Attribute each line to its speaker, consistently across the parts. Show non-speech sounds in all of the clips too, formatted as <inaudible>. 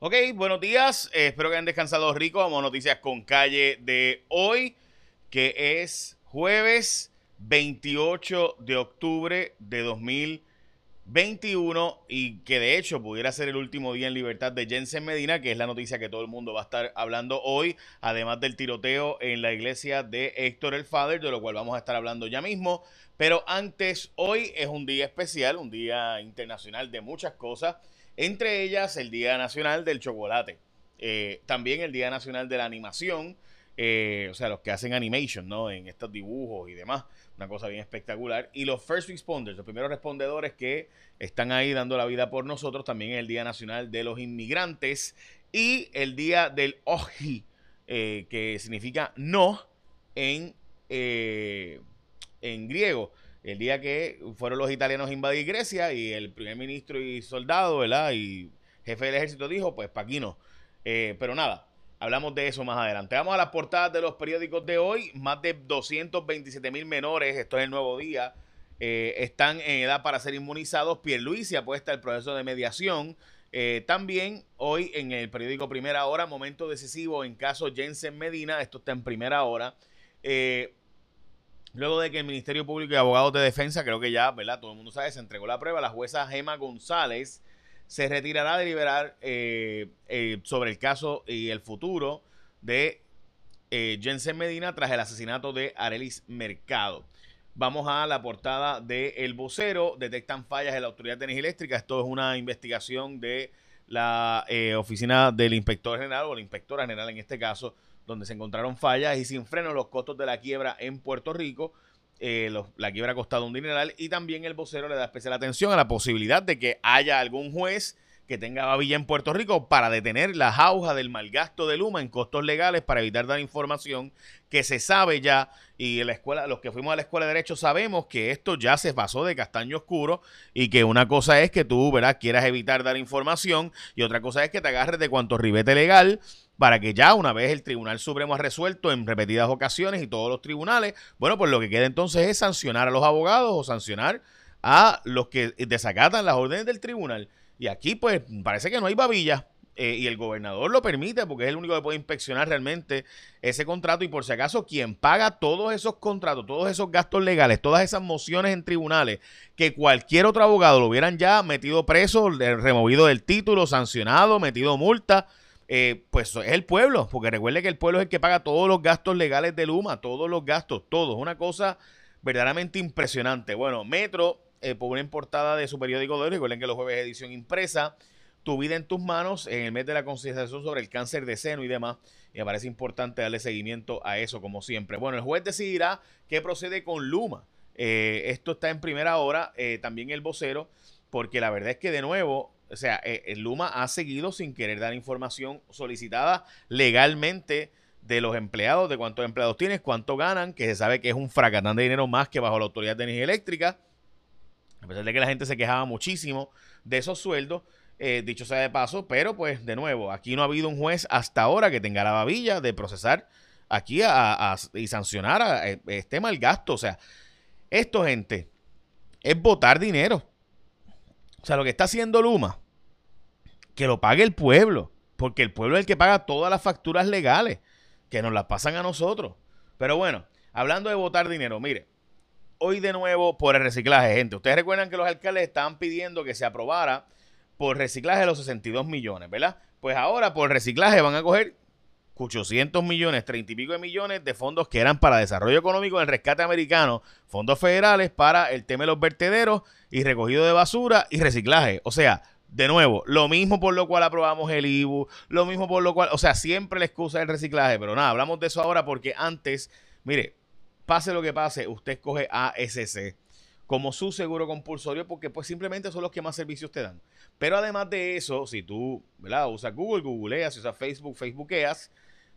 Speaker 1: Ok, buenos días. Espero que hayan descansado rico. Vamos a noticias con calle de hoy, que es jueves 28 de octubre de 2021 y que de hecho pudiera ser el último día en libertad de Jensen Medina, que es la noticia que todo el mundo va a estar hablando hoy, además del tiroteo en la iglesia de Héctor el Father, de lo cual vamos a estar hablando ya mismo. Pero antes, hoy es un día especial, un día internacional de muchas cosas, entre ellas el Día Nacional del Chocolate, eh, también el Día Nacional de la Animación, eh, o sea, los que hacen animation, ¿no? En estos dibujos y demás, una cosa bien espectacular. Y los first responders, los primeros respondedores que están ahí dando la vida por nosotros, también el Día Nacional de los Inmigrantes y el Día del Oji, eh, que significa no en en griego. El día que fueron los italianos a invadir Grecia y el primer ministro y soldado, ¿verdad? Y jefe del ejército dijo, pues para aquí no. Eh, pero nada, hablamos de eso más adelante. Vamos a las portadas de los periódicos de hoy. Más de 227 mil menores, esto es el nuevo día, eh, están en edad para ser inmunizados. Pierluisi apuesta el proceso de mediación. Eh, también hoy en el periódico Primera Hora, momento decisivo en caso Jensen Medina, esto está en primera hora. Luego de que el Ministerio Público y Abogados de Defensa, creo que ya, ¿verdad? Todo el mundo sabe, se entregó la prueba, la jueza Gema González se retirará de liberar eh, eh, sobre el caso y el futuro de eh, Jensen Medina tras el asesinato de Arelis Mercado. Vamos a la portada de El Vocero. Detectan fallas en la Autoridad de Energía Eléctrica. Esto es una investigación de la oficina del inspector general o la inspectora general en este caso donde se encontraron fallas y sin freno los costos de la quiebra en Puerto Rico. Eh, la quiebra ha costado un dineral y también el vocero le da especial atención a la posibilidad de que haya algún juez que tenga babilla en Puerto Rico para detener la jauja del malgasto de Luma en costos legales para evitar dar información que se sabe ya y la escuela, los que fuimos a la escuela de derecho sabemos que esto ya se pasó de castaño oscuro y que una cosa es que tú, ¿verdad? quieras evitar dar información y otra cosa es que te agarres de cuanto ribete legal para que ya una vez el Tribunal Supremo ha resuelto en repetidas ocasiones y todos los tribunales, bueno, pues lo que queda entonces es sancionar a los abogados o sancionar a los que desacatan las órdenes del tribunal. Y aquí pues parece que no hay babilla. Eh, y el gobernador lo permite porque es el único que puede inspeccionar realmente ese contrato y por si acaso quien paga todos esos contratos, todos esos gastos legales, todas esas mociones en tribunales, que cualquier otro abogado lo hubieran ya metido preso, removido del título, sancionado, metido multa, eh, pues es el pueblo, porque recuerde que el pueblo es el que paga todos los gastos legales de Luma, todos los gastos, todos, una cosa verdaderamente impresionante. Bueno, Metro eh, por una portada de su periódico de hoy, recuerden que los jueves edición impresa, tu vida en tus manos en el mes de la concienciación sobre el cáncer de seno y demás. Y me parece importante darle seguimiento a eso, como siempre. Bueno, el juez decidirá qué procede con Luma. Eh, esto está en primera hora, también el vocero, porque la verdad es que de nuevo, o sea, eh, el Luma ha seguido sin querer dar información solicitada legalmente de los empleados, de cuántos empleados tienes, cuánto ganan, que se sabe que es un fracatán de dinero más que bajo la Autoridad de Energía Eléctrica. A pesar de que la gente se quejaba muchísimo de esos sueldos, eh, dicho sea de paso, pero pues de nuevo, aquí no ha habido un juez hasta ahora que tenga la babilla de procesar aquí y sancionar a, eh, este mal gasto. O sea, esto, gente, es votar dinero. O sea, lo que está haciendo Luma, que lo pague el pueblo, porque el pueblo es el que paga todas las facturas legales, que nos las pasan a nosotros. Pero bueno, hablando de votar dinero, mire, hoy de nuevo por el reciclaje, gente. Ustedes recuerdan que los alcaldes estaban pidiendo que se aprobara por reciclaje los 62 millones, ¿verdad? Pues ahora por reciclaje van a coger 800 millones, 30 y pico de millones de fondos que eran para desarrollo económico el rescate americano, fondos federales para el tema de los vertederos y recogido de basura y reciclaje. O sea, de nuevo, lo mismo por lo cual aprobamos el IBU, lo mismo por lo cual, o sea, siempre la excusa del reciclaje, pero nada, hablamos de eso ahora porque antes, mire, pase lo que pase, usted escoge ASC como su seguro compulsorio porque pues simplemente son los que más servicios te dan. Pero además de eso, si tú ¿verdad? usas Google, googleas, usas Facebook, facebookeas,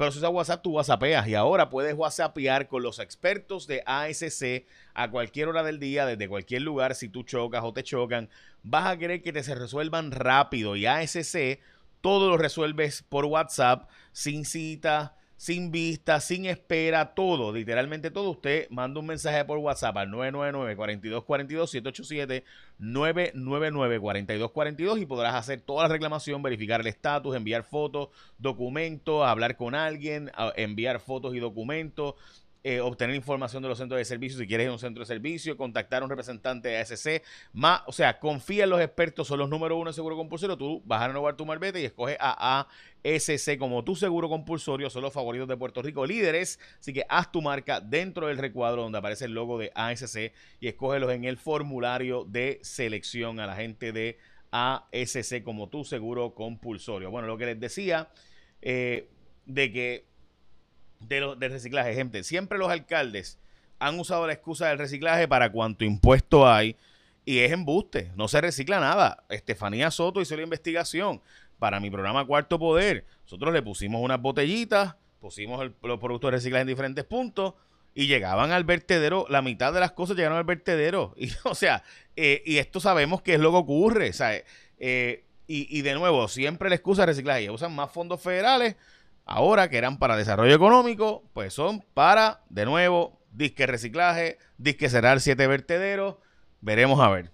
Speaker 1: pero si usas WhatsApp, tú WhatsAppeas y ahora puedes WhatsAppear con los expertos de ASC a cualquier hora del día, desde cualquier lugar, si tú chocas o te chocan, vas a querer que te se resuelvan rápido y ASC todo lo resuelves por WhatsApp, sin cita, sin vista, sin espera, todo, literalmente todo. Usted manda un mensaje por WhatsApp al 999-4242, 787-999-4242 y podrás hacer toda la reclamación, verificar el estatus, enviar fotos, documentos, hablar con alguien, enviar fotos y documentos, eh, obtener información de los centros de servicio si quieres ir a un centro de servicio, contactar a un representante de ASC, más, o sea, confía en los expertos, son los número uno en seguro compulsorio, tú vas a renovar tu malvete y escoges a ASC como tu seguro compulsorio, son los favoritos de Puerto Rico, líderes, así que haz tu marca dentro del recuadro donde aparece el logo de ASC y escógelos en el formulario de selección a la gente de ASC como tu seguro compulsorio. Bueno, lo que les decía eh, de que de lo, del reciclaje. Gente, siempre los alcaldes han usado la excusa del reciclaje para cuánto impuesto hay y es embuste, no se recicla nada. Estefanía Soto hizo la investigación para mi programa Cuarto Poder. Nosotros le pusimos unas botellitas, pusimos los productos de reciclaje en diferentes puntos y llegaban al vertedero, la mitad de las cosas llegaron al vertedero. <laughs> Y, o sea, eh, y esto sabemos que es lo que ocurre. Eh, y, y, de nuevo, siempre la excusa de reciclaje. Usan más fondos federales ahora que eran para desarrollo económico, pues son para, de nuevo, disque reciclaje, disque cerrar siete vertederos, veremos a ver.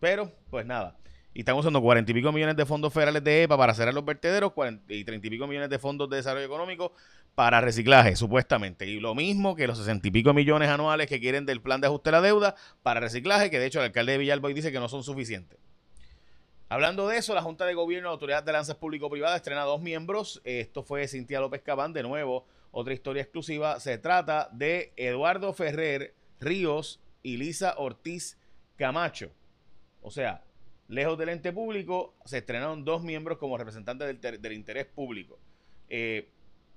Speaker 1: Pero, pues nada. Y están usando cuarenta y pico millones de fondos federales de EPA para cerrar los vertederos y treinta y pico millones de fondos de desarrollo económico para reciclaje, supuestamente. Y lo mismo que los sesenta y pico millones anuales que quieren del plan de ajuste de la deuda para reciclaje, que de hecho el alcalde de Villalba dice que no son suficientes. Hablando de eso, la Junta de Gobierno de la Autoridad de Lanzas Público-Privada estrena dos miembros. Esto fue Cintia López Cabán, de nuevo, otra historia exclusiva. Se trata de Eduardo Ferrer Ríos y Lisa Ortiz Camacho. O sea, lejos del ente público, se estrenaron dos miembros como representantes del, interés público. Eh,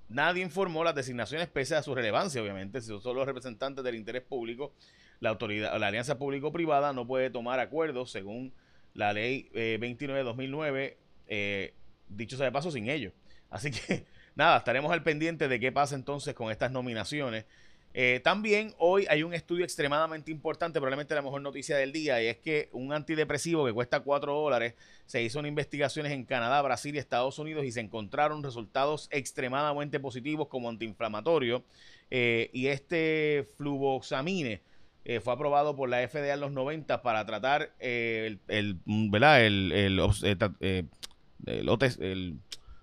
Speaker 1: nadie informó las designaciones pese a su relevancia, obviamente. Si son los representantes del interés público, la autoridad, la alianza público-privada no puede tomar acuerdos según la ley 29-2009, eh, eh, dicho sea de paso, sin ellos. Así que <laughs> nada, estaremos al pendiente de qué pasa entonces con estas nominaciones. Eh, también hoy hay un estudio extremadamente importante, probablemente la mejor noticia del día, y es que un antidepresivo que cuesta 4 dólares se hizo en investigaciones en Canadá, Brasil y Estados Unidos y se encontraron resultados extremadamente positivos como antiinflamatorio. y este fluvoxamine eh, fue aprobado por la FDA en los 90 para tratar eh, el, mm, ¿verdad? El, el, eh, el,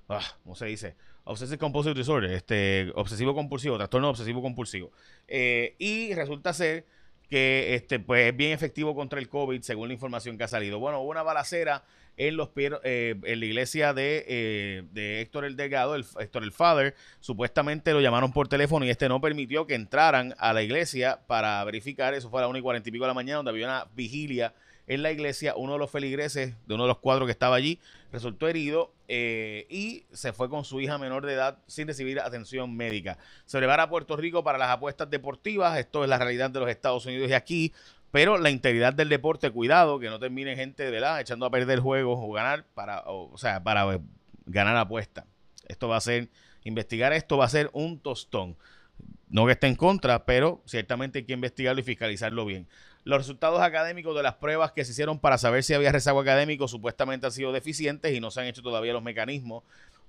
Speaker 1: ah, ¿cómo se dice? Obsessive Compulsive Disorder, este, obsesivo compulsivo, trastorno obsesivo compulsivo. y resulta ser que este, pues, es bien efectivo contra el COVID, según la información que ha salido. Bueno, hubo una balacera en, los, eh, en la iglesia de, eh, de, Héctor el Delgado, el, Héctor el Father. Supuestamente lo llamaron por teléfono y este no permitió que entraran a la iglesia para verificar. Eso fue a las 1 y 40 y pico de la mañana, donde había una vigilia en la iglesia. Uno de los feligreses, de uno de los cuadros que estaba allí, resultó herido eh, y se fue con su hija menor de edad sin recibir atención médica. Se prepara a Puerto Rico para las apuestas deportivas. Esto es la realidad de los Estados Unidos y aquí. Pero la integridad del deporte, cuidado, que no termine gente, ¿verdad? Echando a perder juegos o ganar para, o, sea, para eh, ganar apuesta. Esto va a ser, investigar esto va a ser un tostón. No que esté en contra, pero ciertamente hay que investigarlo y fiscalizarlo bien. Los resultados académicos de las pruebas que se hicieron para saber si había rezago académico supuestamente han sido deficientes y no se han hecho todavía los mecanismos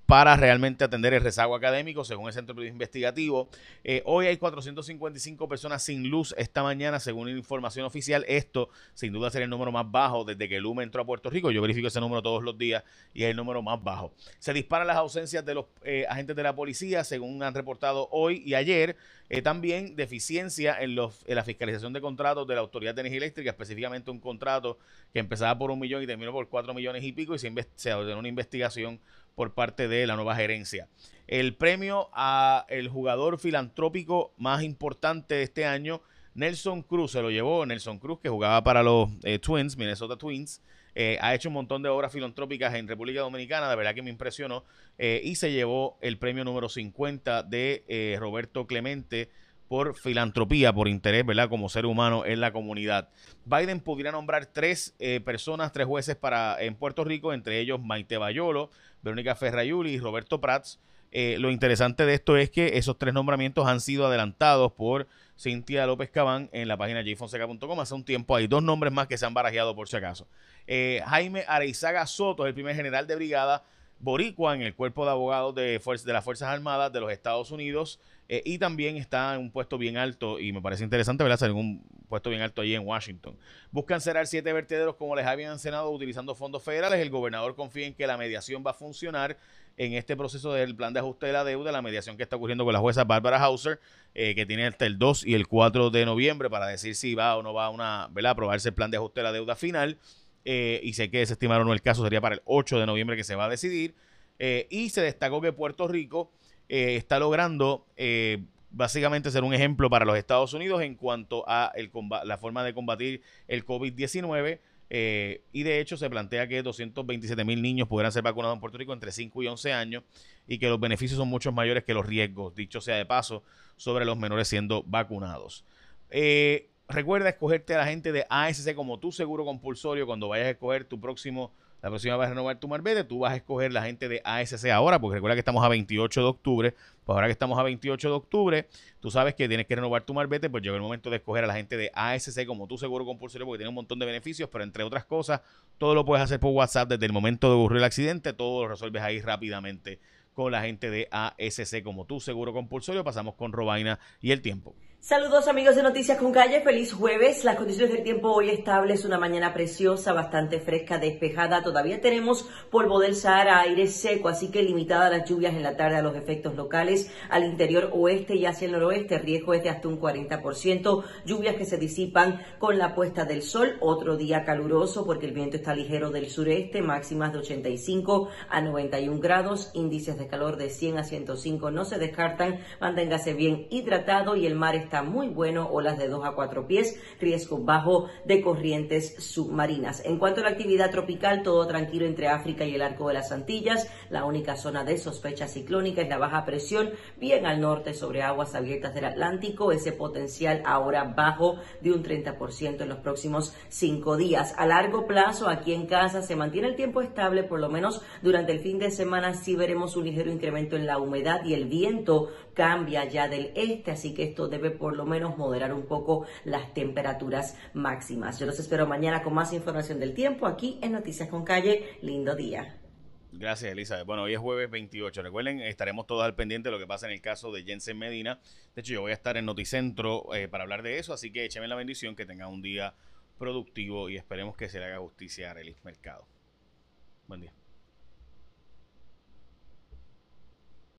Speaker 1: para realmente atender el rezago académico, según el Centro Investigativo. Eh, hoy hay 455 personas sin luz esta mañana, según información oficial. Esto, sin duda, será el número más bajo desde que Luma entró a Puerto Rico. Yo verifico ese número todos los días y es el número más bajo. Se disparan las ausencias de los eh, agentes de la policía, según han reportado hoy y ayer. Eh, también deficiencia en, los, la fiscalización de contratos de la Autoridad de Energía Eléctrica, específicamente un contrato que empezaba por un millón y terminó por cuatro millones y pico y se, se ordenó una investigación por parte de la nueva gerencia. El premio a el jugador filantrópico más importante de este año, Nelson Cruz, se lo llevó Nelson Cruz, que jugaba para los eh, Twins, Minnesota Twins. Eh, ha hecho un montón de obras filantrópicas en República Dominicana, de verdad que me impresionó. Eh, y se llevó el premio número 50 de Roberto Clemente por filantropía, por interés, ¿verdad? Como ser humano en la comunidad. Biden pudiera nombrar tres personas, tres jueces para en Puerto Rico, entre ellos Maite Bayolo, Verónica Ferrayuli y Roberto Prats. Eh, lo interesante de esto es que esos tres nombramientos han sido adelantados por Cintia López Cabán en la página jfonseca.com. Hace un tiempo hay dos nombres más que se han barajeado por si acaso. Eh, Jaime Areizaga Soto, el primer general de brigada boricua en el cuerpo de abogados de, de las Fuerzas Armadas de los Estados Unidos eh, y también está en un puesto bien alto y me parece interesante, ¿verdad? en un puesto bien alto allí en Washington. Buscan cerrar siete vertederos como les habían encenado utilizando fondos federales. El gobernador confía en que la mediación va a funcionar en este proceso del plan de ajuste de la deuda, la mediación que está ocurriendo con la jueza Barbara Hauser, eh, que tiene hasta el 2 y el 4 de noviembre para decir si va o no va a una, ¿verdad? aprobarse el plan de ajuste de la deuda final. Eh, y sé que desestimaron el caso, sería para el 8 de noviembre que se va a decidir. Eh, y se destacó que Puerto Rico está logrando básicamente ser un ejemplo para los Estados Unidos en cuanto a la forma de combatir el COVID-19 eh, y de hecho se plantea que 227 mil niños pudieran ser vacunados en Puerto Rico entre 5 y 11 años y que los beneficios son mucho mayores que los riesgos, dicho sea de paso, sobre los menores siendo vacunados. Eh, recuerda escogerte a la gente de ASC como tu seguro compulsorio cuando vayas a escoger tu próximo la próxima vez a renovar tu marbete, tú vas a escoger la gente de ASC ahora, porque recuerda que estamos a 28 de octubre. Pues ahora que estamos a 28 de octubre, tú sabes que tienes que renovar tu marbete, pues llegó el momento de escoger a la gente de ASC como tu seguro compulsorio, porque tiene un montón de beneficios, pero entre otras cosas, todo lo puedes hacer por WhatsApp desde el momento de ocurrir el accidente, todo lo resuelves ahí rápidamente con la gente de ASC como tu seguro compulsorio. Pasamos con Robaina y el tiempo.
Speaker 2: Saludos amigos de Noticias con Calle, feliz jueves. Las condiciones del tiempo hoy estables, una mañana preciosa, bastante fresca, despejada. Todavía tenemos polvo del Sahara, aire seco, así que limitada las lluvias en la tarde a los efectos locales. Al interior oeste y hacia el noroeste, riesgo es de hasta un 40%. Lluvias que se disipan con la puesta del sol. Otro día caluroso porque el viento está ligero del sureste, máximas de 85 a 91 grados, índices de calor de 100 a 105 no se descartan. Manténgase bien hidratado y el mar está muy bueno, olas de 2 a 4 pies, riesgo bajo de corrientes submarinas. En cuanto a la actividad tropical, todo tranquilo entre África y el arco de las Antillas. La única zona de sospecha ciclónica es la baja presión, bien al norte sobre aguas abiertas del Atlántico. Ese potencial ahora bajo de un 30% en los próximos cinco días. A largo plazo, aquí en casa se mantiene el tiempo estable, por lo menos durante el fin de semana sí veremos un ligero incremento en la humedad y el viento cambia ya del este, así que esto debe por lo menos moderar un poco las temperaturas máximas. Yo los espero mañana con más información del tiempo aquí en Noticias con Calle. Lindo día.
Speaker 1: Gracias, Elizabeth. Bueno, hoy es jueves 28. Recuerden, estaremos todos al pendiente de lo que pasa en el caso de Jensen Medina. De hecho, yo voy a estar en Noticentro eh, para hablar de eso, así que écheme la bendición, que tengan un día productivo y esperemos que se le haga justicia a Relis Mercado. Buen día.